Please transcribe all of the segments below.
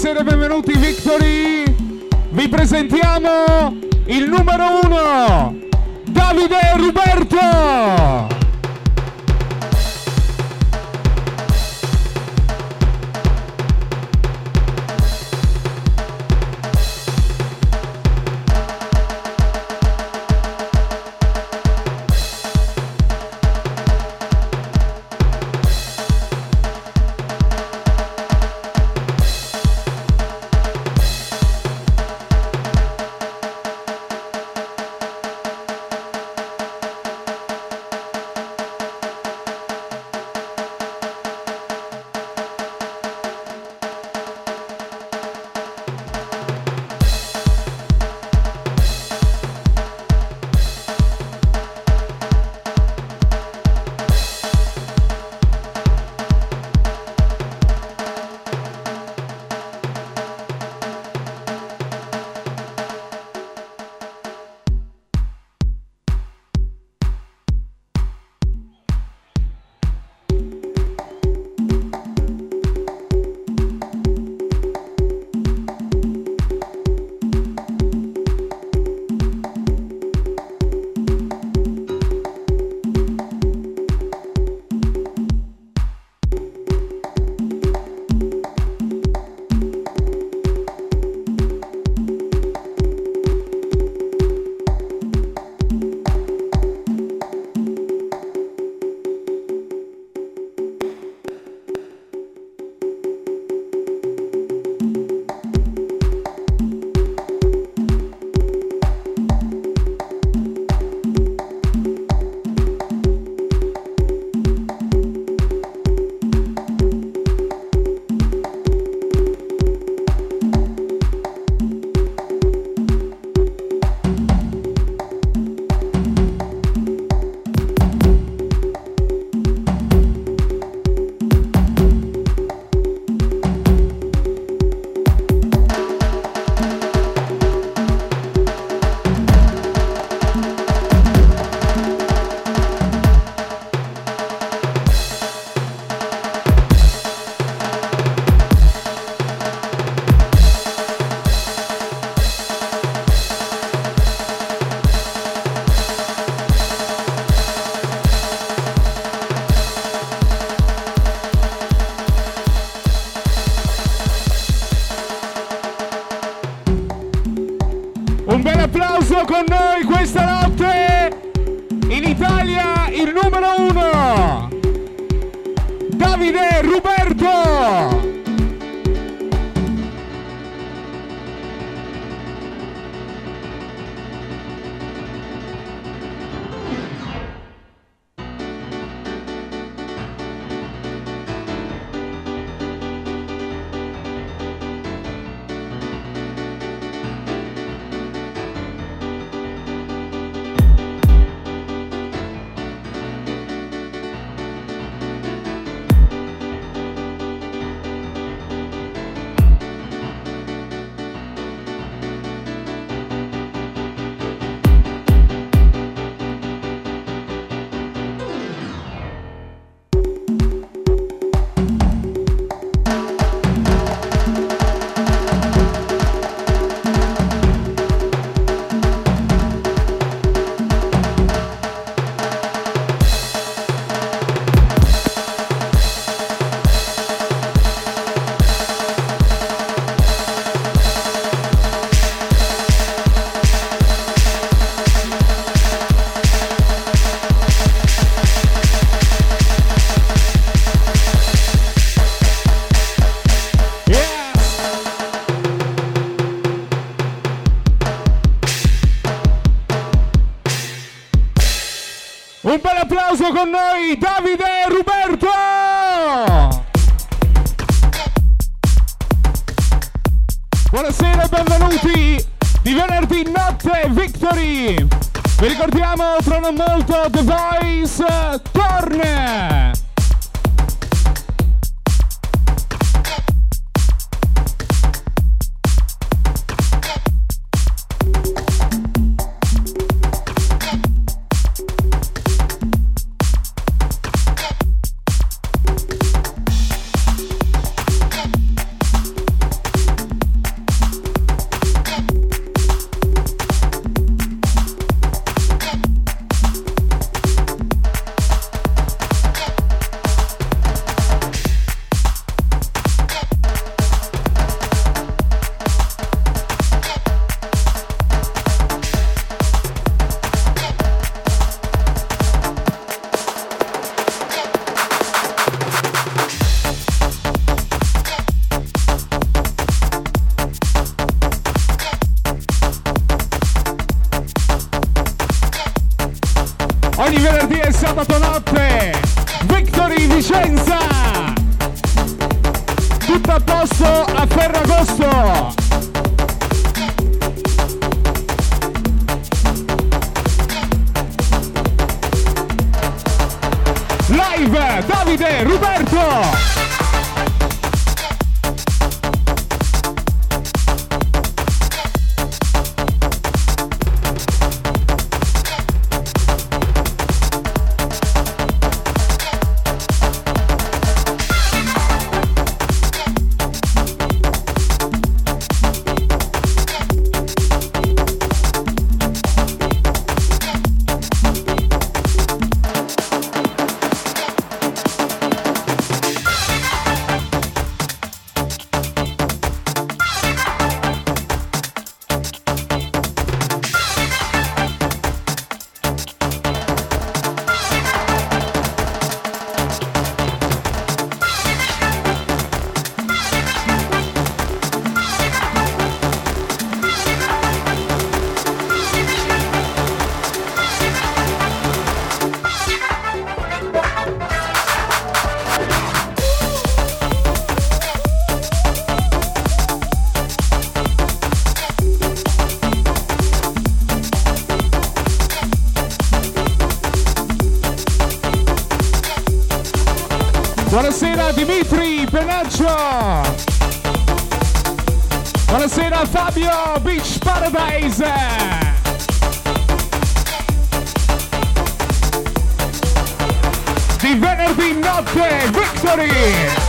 Buonasera e benvenuti Victory. Vi presentiamo il numero uno, Davide Roberto. Buonasera e benvenuti di venerdì notte Victory! Vi ricordiamo tra non molto The Voice torna! Buonasera Dimitri Penaccio. Buonasera Fabio Beach Paradise. Di venerdì notte Victory.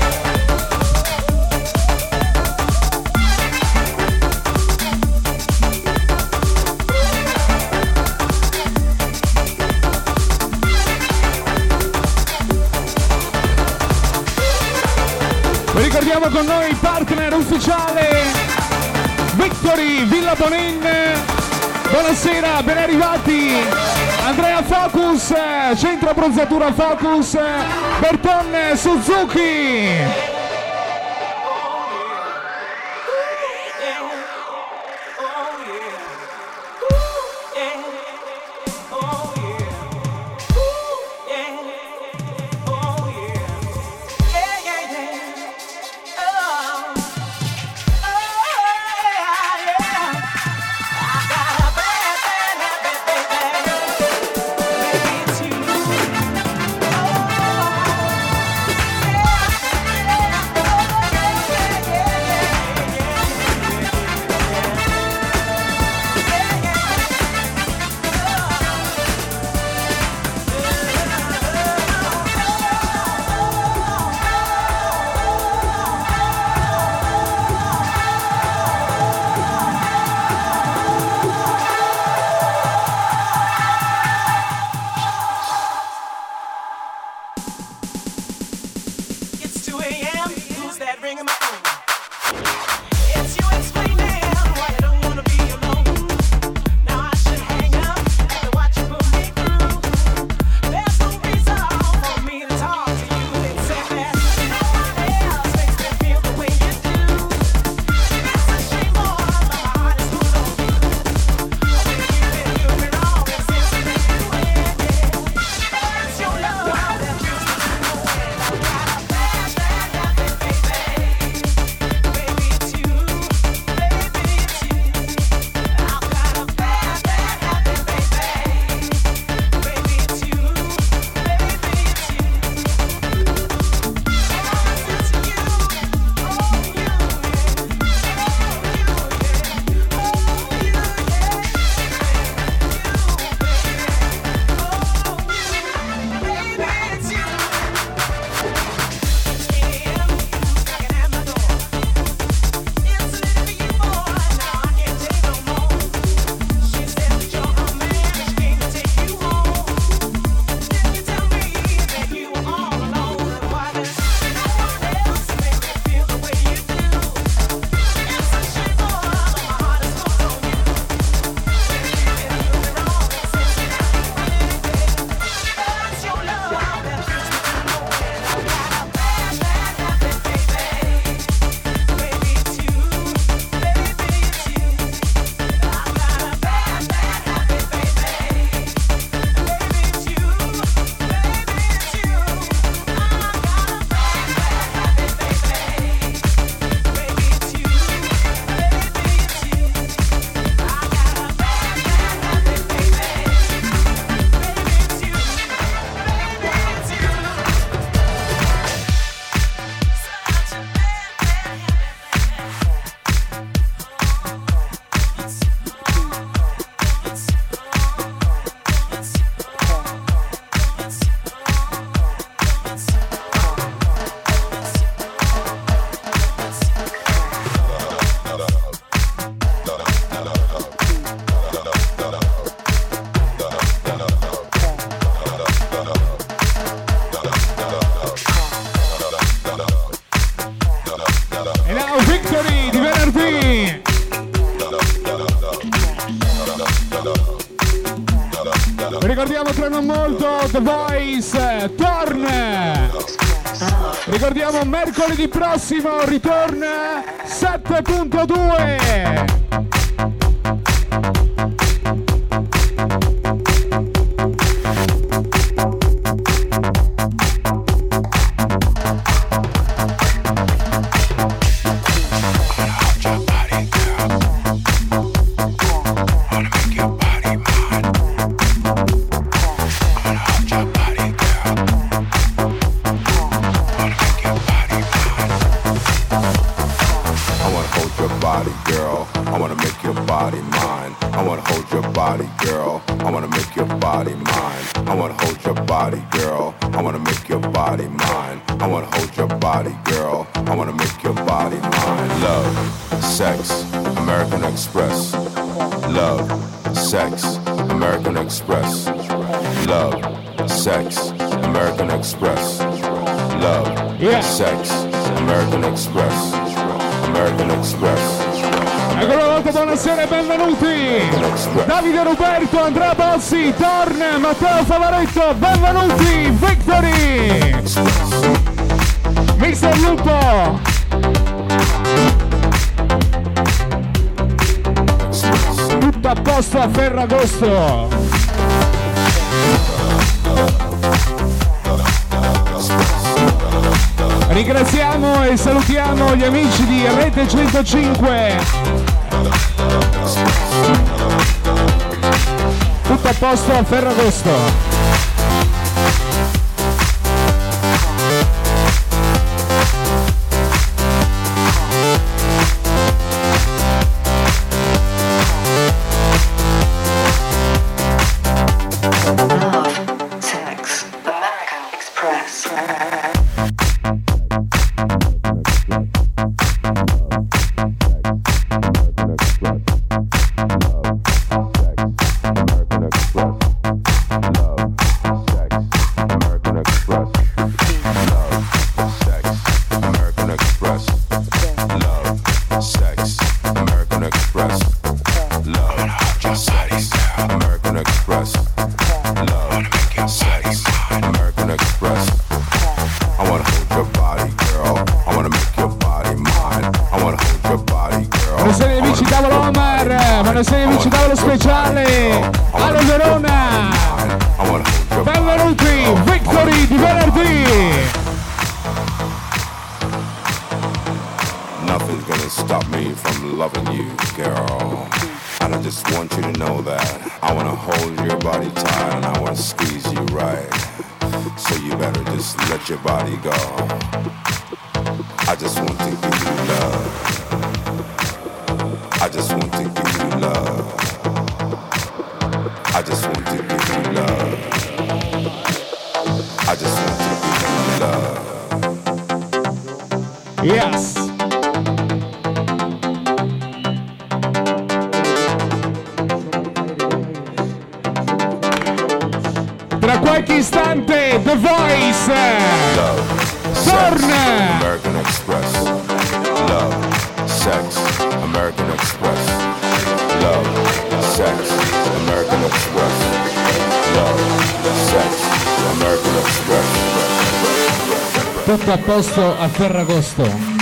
Ricordiamo con noi il partner ufficiale Victory Villa Bonin. Buonasera, ben arrivati. Andrea Focus, Centro Bronzatura Focus, Berton Suzuki. Voice torna! Ricordiamo mercoledì prossimo ritorna 7.2! Gabriele Benvenuti, Davide Roberto, Andrea Bossi, Torn, Matteo Favaretto, Benvenuti, Victory, Mister Lupo. Tutto a posto a Ferragosto. Ringraziamo e salutiamo gli amici di Rete 105 tutto a posto a Ferragosto. stop me from loving you, girl. And I just want you to know that I wanna hold your body tight and I wanna squeeze you right. So you better just let your body go. I just want to give you love. I just want to give you love. I just want to give you love. I just want to give you love. Yes. a posto a Ferragosto.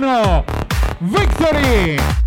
Italiano Victory!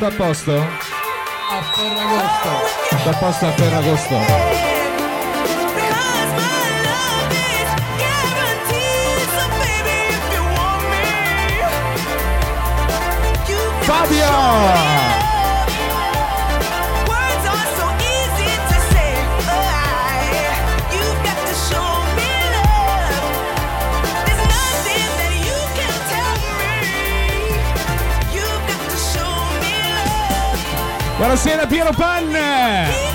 Tutto a posto? A Ferragosto. Tutto a posto a Ferragosto. Fabio! Buonasera Piero Pan!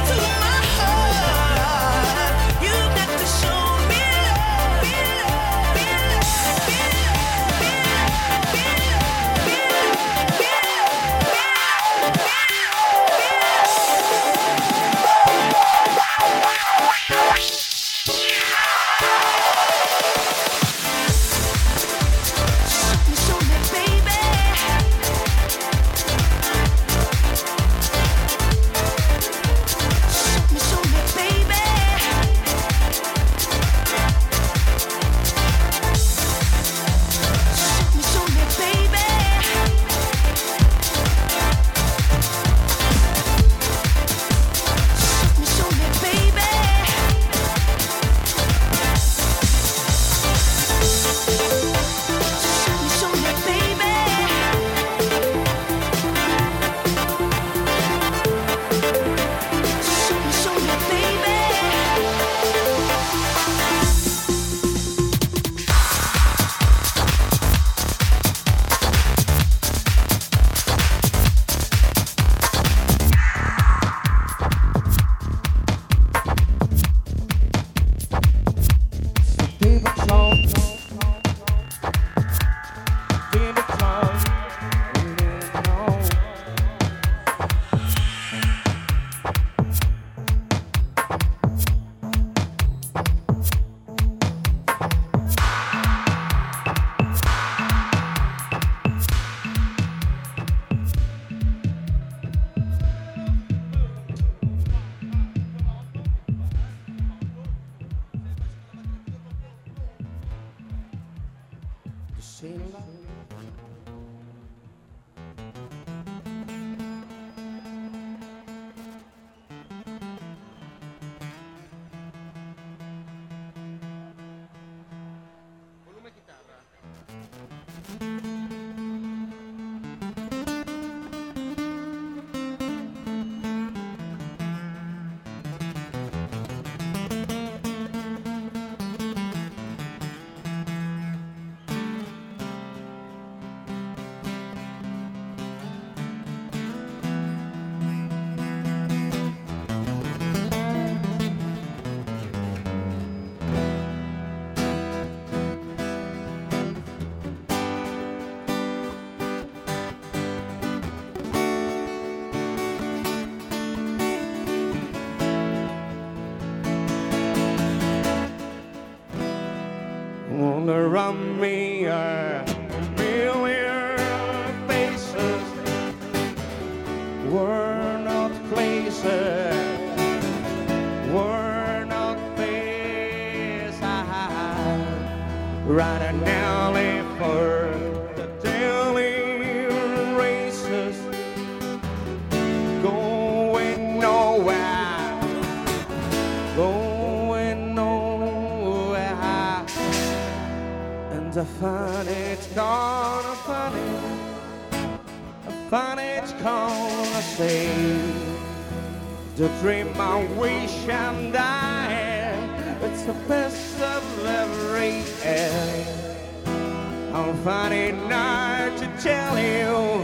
I'm finding hard to tell you,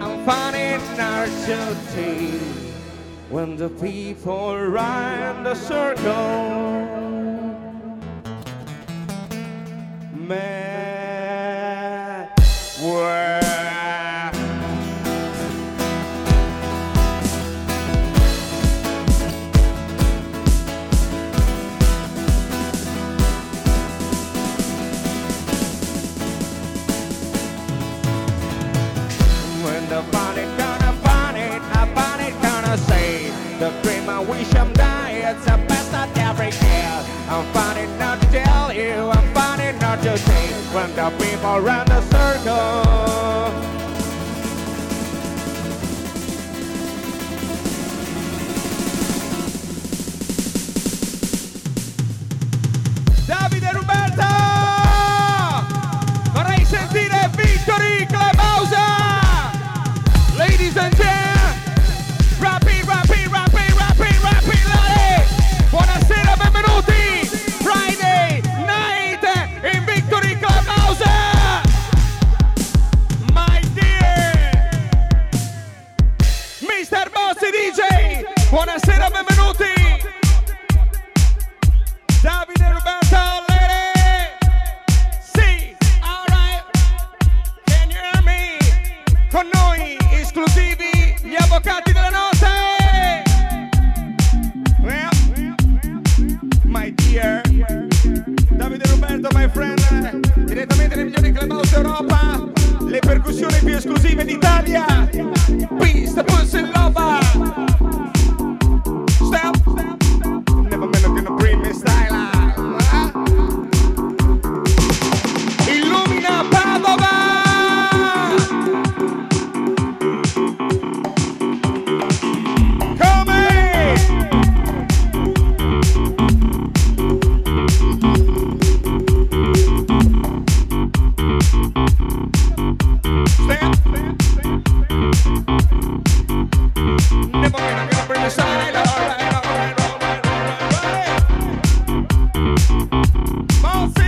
I'm finding hard to take when the people round the circle. Man, where dream I wish I'm dying It's the best I ever had I'm finding out to tell you I'm finding out to say When the people run the circle Wanna say Mount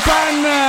Japan.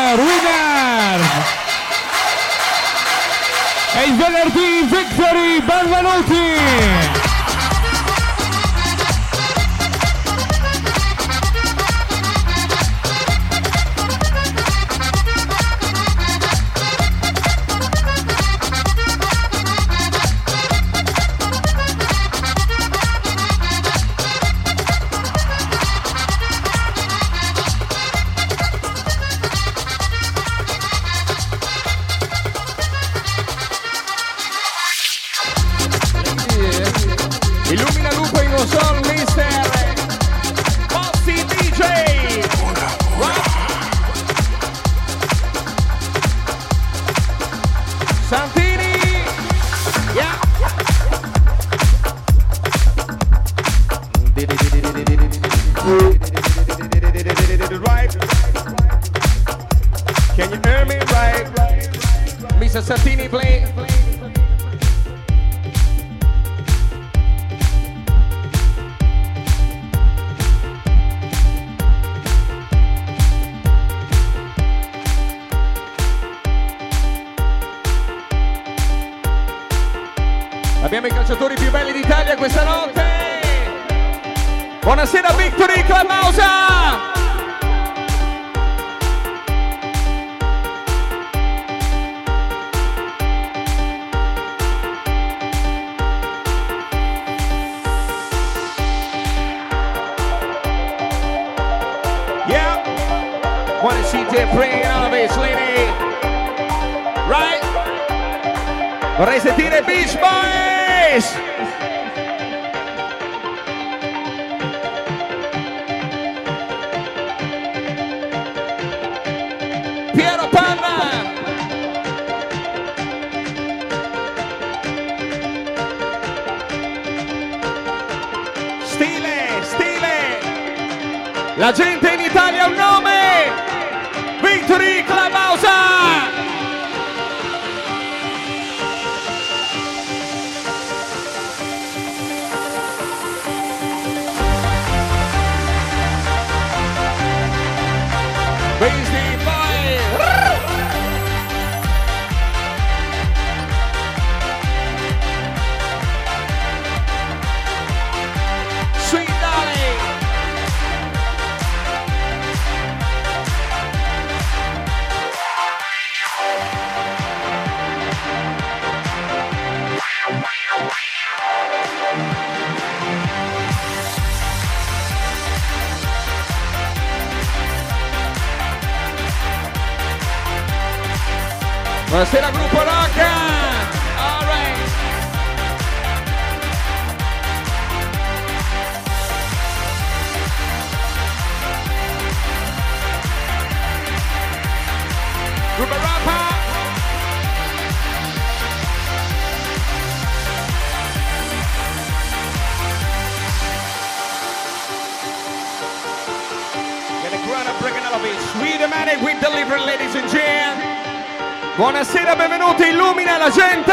Buonasera, benvenuti, illumina la gente!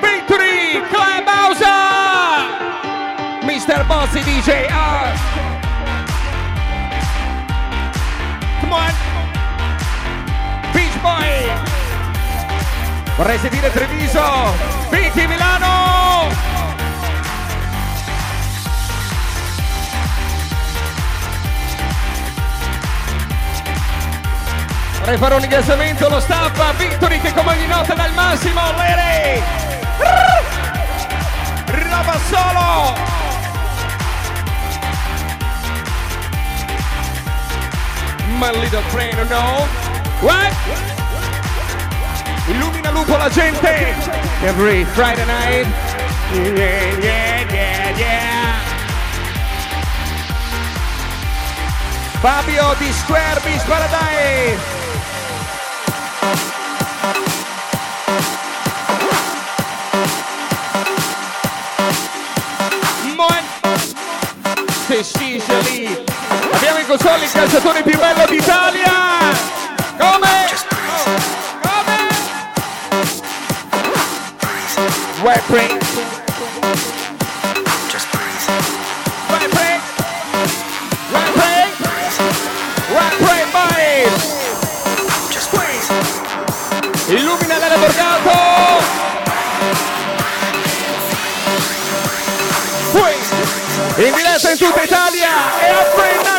Victory Clubhouse! Mr. Bossi DJ Art! Come on! Beach Boy! Vorrei sentire Treviso! Vicky Prepara un ingaggiamento, lo stappa, Victory che come ogni notte dal massimo, Lere! Rinnova solo! My little friend, no? What? Illumina lupo la gente! Every Friday night! Yeah, yeah, yeah, yeah! Fabio di Square Paradise! Sicily. Abbiamo in console il calciatore più bello d'Italia. Come? Come? Web break. Qui. In diretta in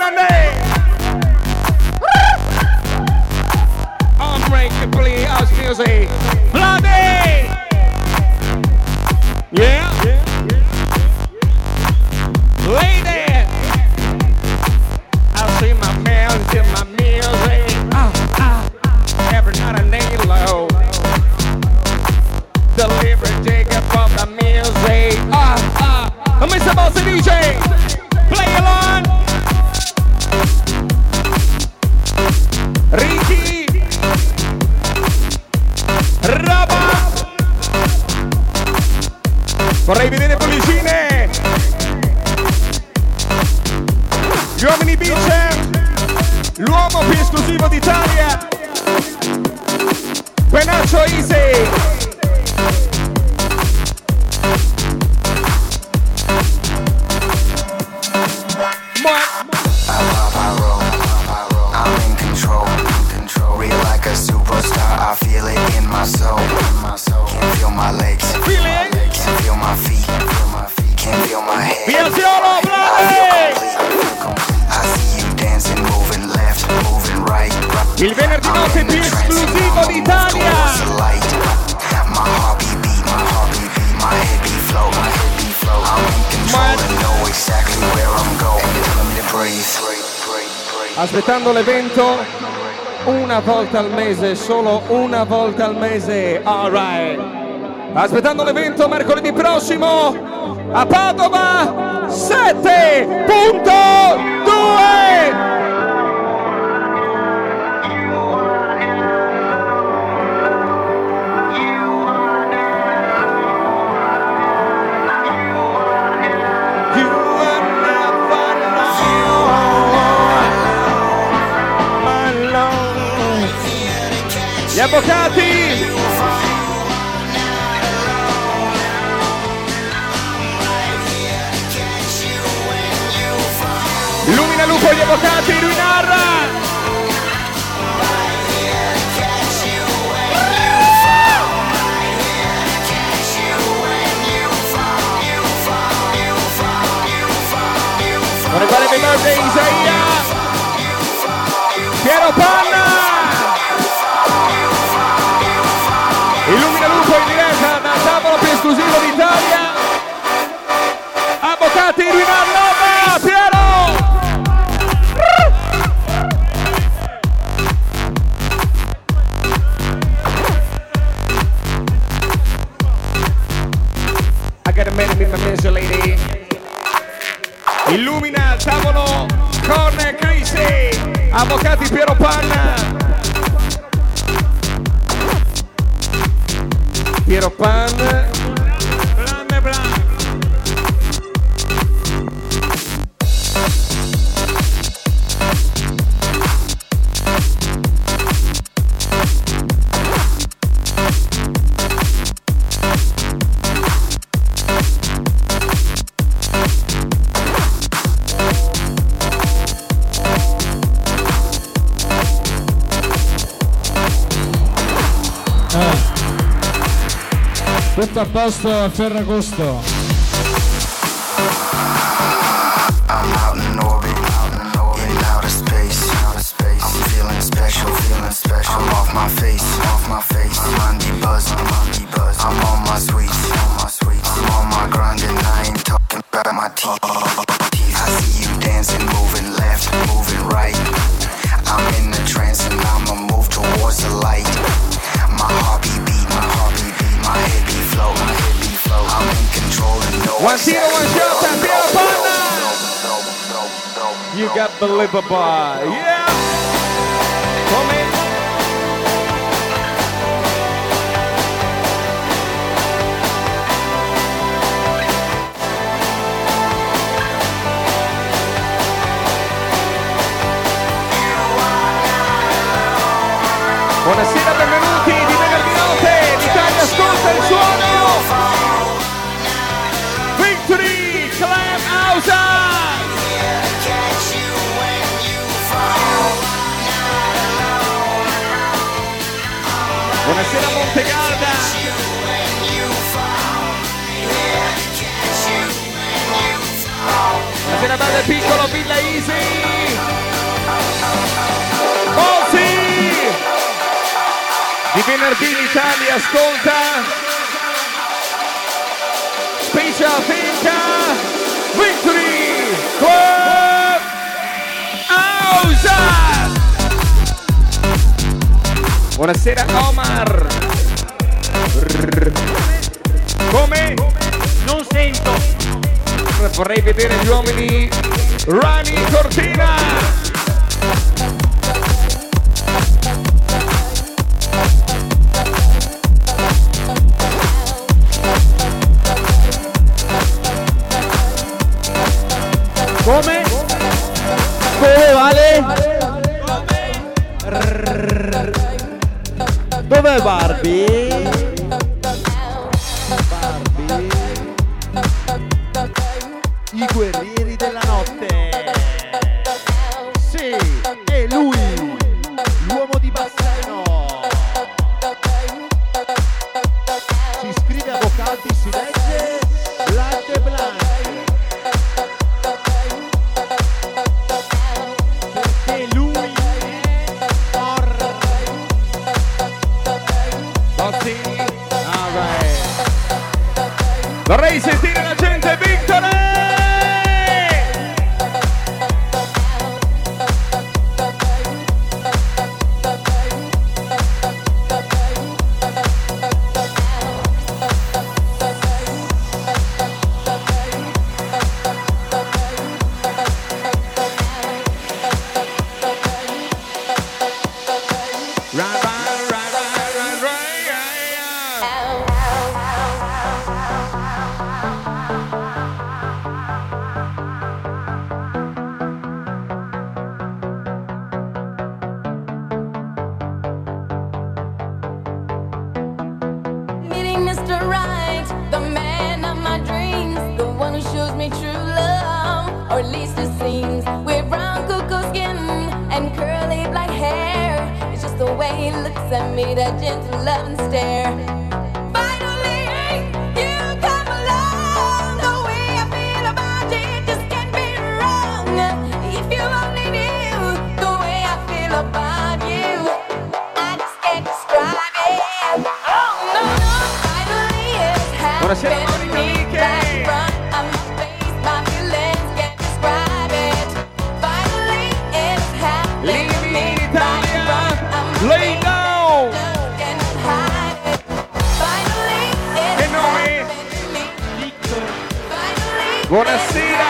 mese, solo una volta al mese. Alright. Aspettando l'evento mercoledì prossimo a Padova 7.2. avvocati! Lumina Lupo gli avvocati, lui narra! Vorrei fare happy birthday Isaia! Piero Panna! Esclusivo d'Italia! Avvocati Ruinar Nova! Piero! I got a man in my misery, lady. Illumina il tavolo con Crisi, avvocati Piero Panna. Piero Pan. A posto a Ferragosto. Got Belibaba. Yeah! Come in. Buonasera, benvenuti di Mega Minute, l'Italia ascolta il suono! anche da Monte La sera bella piccolo Villa Easy Oh Di venerdì l'Italia ascolta. Specie finta. Victory Club House. Buonasera Omar. Come? Non sento. Vorrei vedere gli uomini Rani Cortina. Barbie.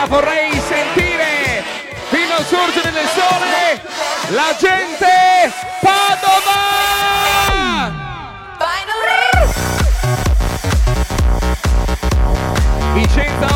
vorrei sentire fino al sorgere del sole la gente Padova! Finally! Vicenza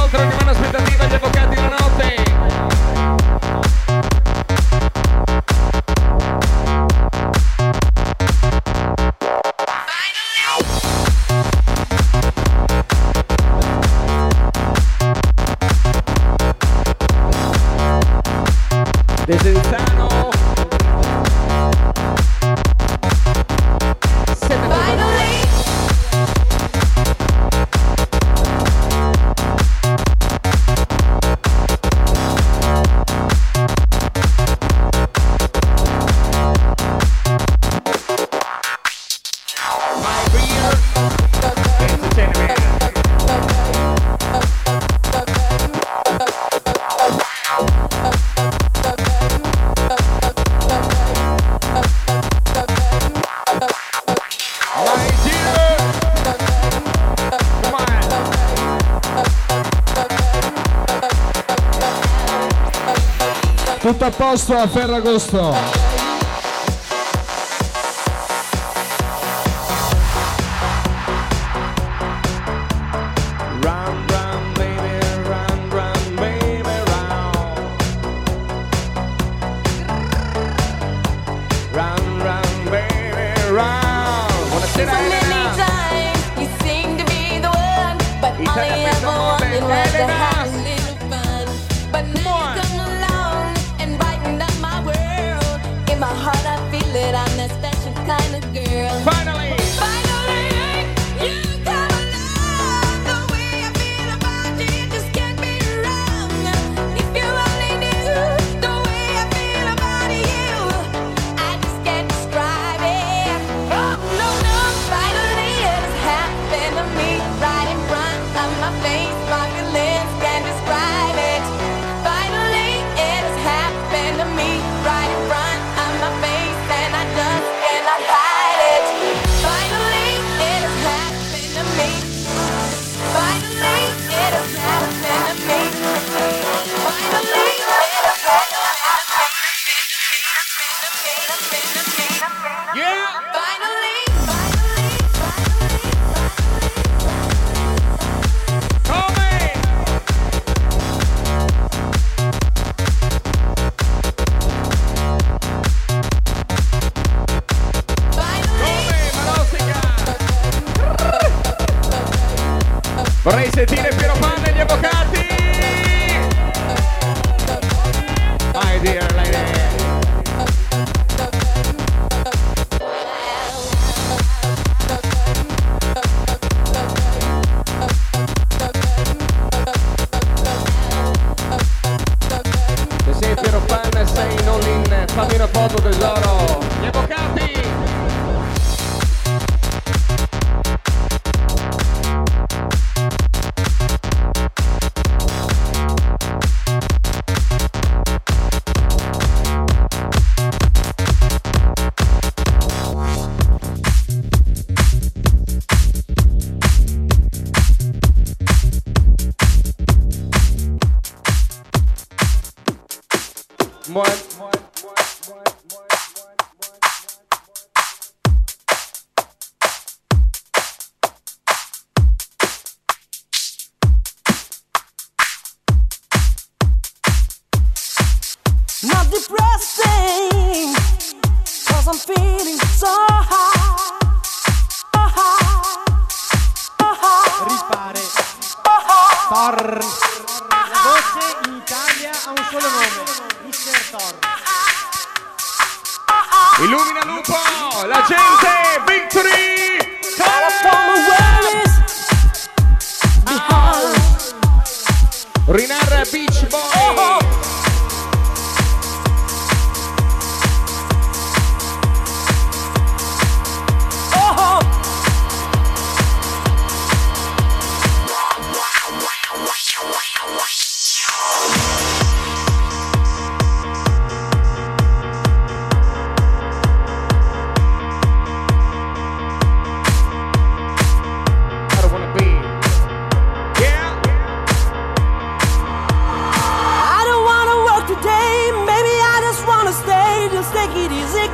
sua Ferragosto.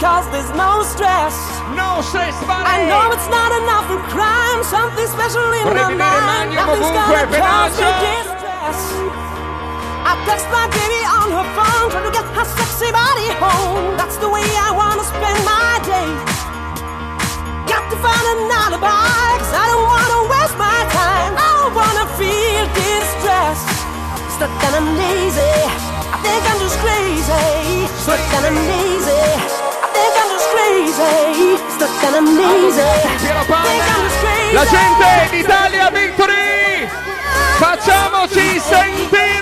cause there's no stress. No stress. I know it's not enough for crime, something special in my mind. Nothing's gonna cause me distress. I text my baby on her phone, trying to get her sexy body home. That's the way I wanna spend my day. Got to find an alibi, cause I don't wanna waste my time. I don't wanna feel distressed. Stuck and I'm lazy. I think I'm just crazy. Stuck and I'm lazy. La gente in Italia Victory! Facciamoci sentire!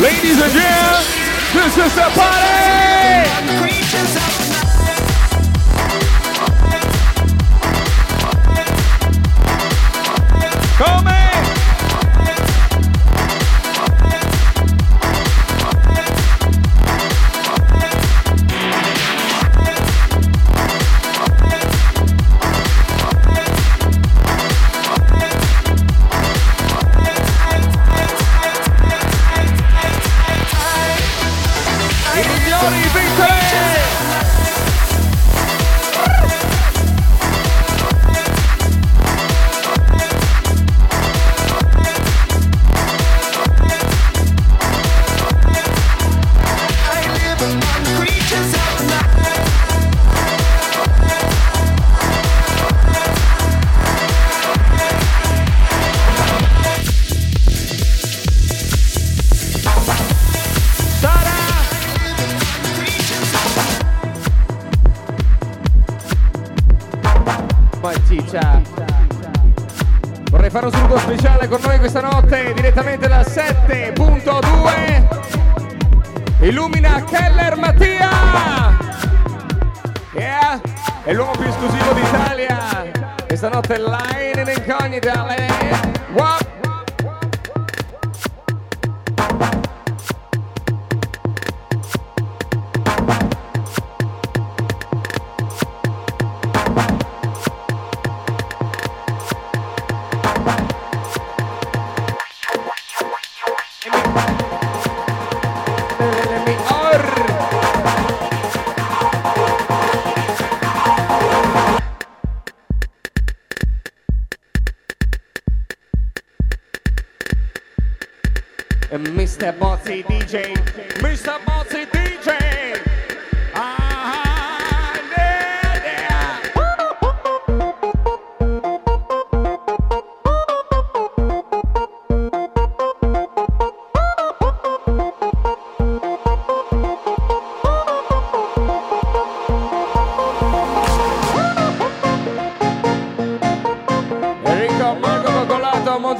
Ladies and gentlemen, this is the party!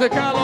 The musical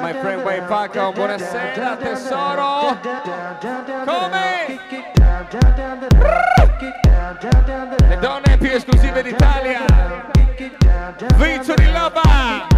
My friend Way Paco, buonasera tesoro! Come? Le donne più esclusive d'Italia! Victory Loba!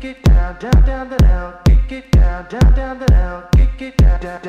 kick it down, down, down the down, kick it down, down, down the down, kick it down, down,